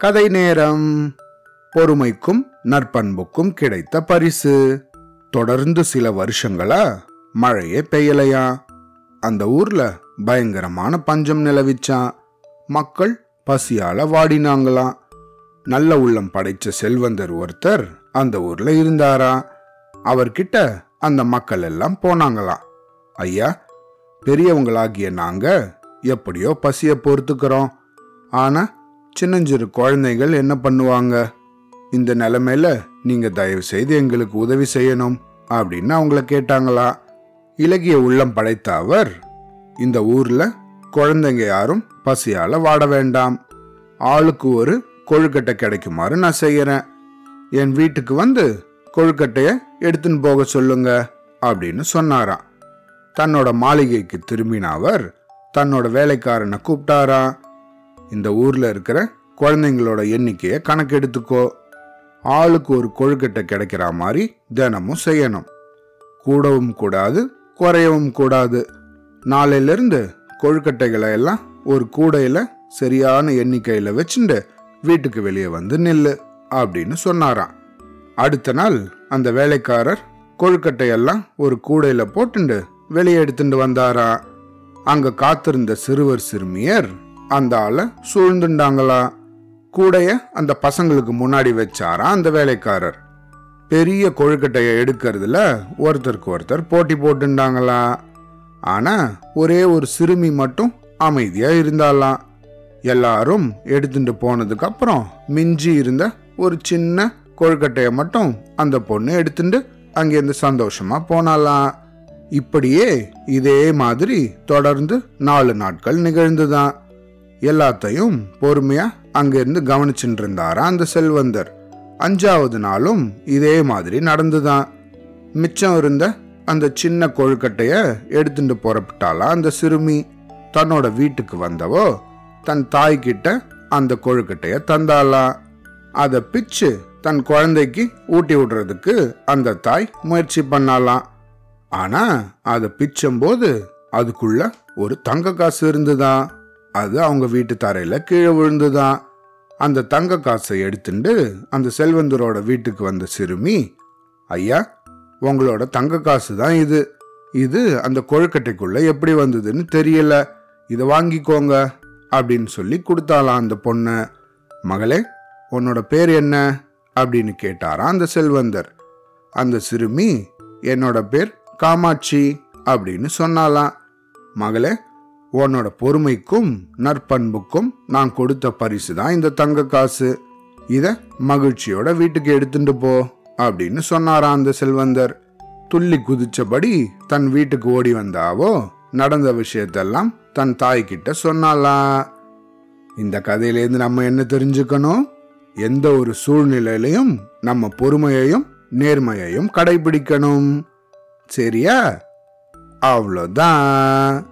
கதை நேரம். பொறுமைக்கும் நற்பண்புக்கும் கிடைத்த பரிசு. தொடர்ந்து சில வருஷங்களா மழையே பெய்யலையா? அந்த ஊர்ல பயங்கரமான பஞ்சம் நிலவிச்சான் மக்கள் பசியால வாடினாங்களாம் நல்ல உள்ளம் படைச்ச செல்வந்தர் ஒருத்தர் அந்த ஊர்ல இருந்தாரா? அவர்கிட்ட அந்த மக்கள் எல்லாம் போனாங்களாம் ஐயா பெரியவங்களாகிய நாங்க எப்படியோ பசிய பொறுத்துக்கிறோம் ஆனா சின்னஞ்சிறு குழந்தைகள் என்ன பண்ணுவாங்க? இந்த நிலைமையில நீங்க தயவு செய்து எங்களுக்கு உதவி செய்யணும் அப்படின்னு அவங்கள கேட்டாங்களா? இலகிய உள்ளம் படைத்த அவர் இந்த ஊர்ல குழந்தைங்க யாரும் பசியால வாட வேண்டாம். ஆளுக்கு ஒரு கொழுக்கட்டை கிடைக்குமாறு நான் செய்யறேன். என் வீட்டுக்கு வந்து கொழுக்கட்டைய எடுத்துன்னு போக சொல்லுங்க அப்படின்னு சொன்னாராம். தன்னோட மாளிகைக்கு திரும்பின அவர் தன்னோட வேலைக்காரனை கூப்பிட்டாராம். இந்த ஊர்ல இருக்கிற குழந்தைங்களோட எண்ணிக்கையை கணக்கெடுத்துக்கோ. ஆளுக்கு ஒரு கொழுக்கட்டை கிடைக்கிற மாதிரி தினமும் செய்யணும். கூடவும் கூடாது குறையவும் கூடாது. நாளையிலிருந்து கொழுக்கட்டைகளை எல்லாம் ஒரு கூடையில சரியான எண்ணிக்கையில வச்சுண்டு வீட்டுக்கு வெளியே வந்து நில்லு அப்படின்னு சொன்னாராம். அடுத்த நாள் அந்த வேலைக்காரர் கொழுக்கட்டையெல்லாம் ஒரு கூடையில போட்டுண்டு வெளியே எடுத்துட்டு வந்தாரா அங்க காத்திருந்த சிறுவர் சிறுமியர் அந்த ஆளை சூழ்ந்துண்டாங்களா? கூடைய அந்த பசங்களுக்கு முன்னாடி வச்சாரா அந்த வேலைக்காரர்? பெரிய கொழுக்கட்டையை எடுக்கிறதுல ஒருத்தருக்கு ஒருத்தர் போட்டி போட்டுண்டாங்களா? ஆனா ஒரே ஒரு சிறுமி மட்டும் அமைதியா இருந்தாலாம் எல்லாரும் எடுத்துட்டு போனதுக்கு அப்புறம் மிஞ்சி இருந்த ஒரு சின்ன கொழுக்கட்டையை மட்டும் அந்த பொண்ணு எடுத்துட்டு அங்கேருந்து சந்தோஷமா போனாலாம் இப்படியே இதே மாதிரி தொடர்ந்து நாலு நாட்கள் நிகழ்ந்துதான். எல்லாத்தையும் பொறுமையா அங்கிருந்து கவனிச்சுட்டு இருந்தாரா அந்த செல்வந்தர். அஞ்சாவது நாளும் இதே மாதிரி நடந்துதான். மிச்சம் இருந்த அந்த சின்ன கொழுக்கட்டைய எடுத்துட்டு புறப்பட்டாளா அந்த சிறுமி. தன்னோட வீட்டுக்கு வந்தவோ தன் தாய்கிட்ட அந்த கொழுக்கட்டைய தந்தாளா. அதை பிச்சு தன் குழந்தைக்கு ஊட்டி விடுறதுக்கு அந்த தாய் முயற்சி பண்ணாலாம் ஆனா அதை பிச்சும்போது அதுக்குள்ள ஒரு தங்க காசு இருந்துதான் அது அவங்க வீட்டு தரையில் கீழே விழுந்துதான். அந்த தங்க காசை எடுத்துட்டு அந்த செல்வந்தரோட வீட்டுக்கு வந்த சிறுமி ஐயா உங்களோட தங்க காசு தான் இது. இது அந்த கொழுக்கட்டைக்குள்ள எப்படி வந்ததுன்னு தெரியல. இதை வாங்கிக்கோங்க அப்படின்னு சொல்லி கொடுத்தாளாம் அந்த பொண்ணு. மகளே உன்னோட பேர் என்ன? அப்படின்னு கேட்டாராம் அந்த செல்வந்தர். அந்த சிறுமி என்னோட பேர் காமாட்சி அப்படின்னு சொன்னாலாம் மகளே உன்னோட பொறுமைக்கும் நற்பண்புக்கும் நான் கொடுத்த பரிசு தான் இந்த தங்க காசு. இத மகிழ்ச்சியோட வீட்டுக்கு எடுத்துட்டு போ அப்படின்னு சொன்னாராம் அந்த செல்வந்தர். துள்ளி குதிச்சபடி தன் வீட்டுக்கு ஓடி வந்தாவோ நடந்த விஷயத்தெல்லாம் தன் தாய்கிட்ட சொன்னாலா இந்த கதையிலேருந்து நம்ம என்ன தெரிஞ்சுக்கணும்? எந்த ஒரு சூழ்நிலையிலையும் நம்ம பொறுமையையும் நேர்மையையும் கடைபிடிக்கணும். சரியா? அவ்வளோதான்.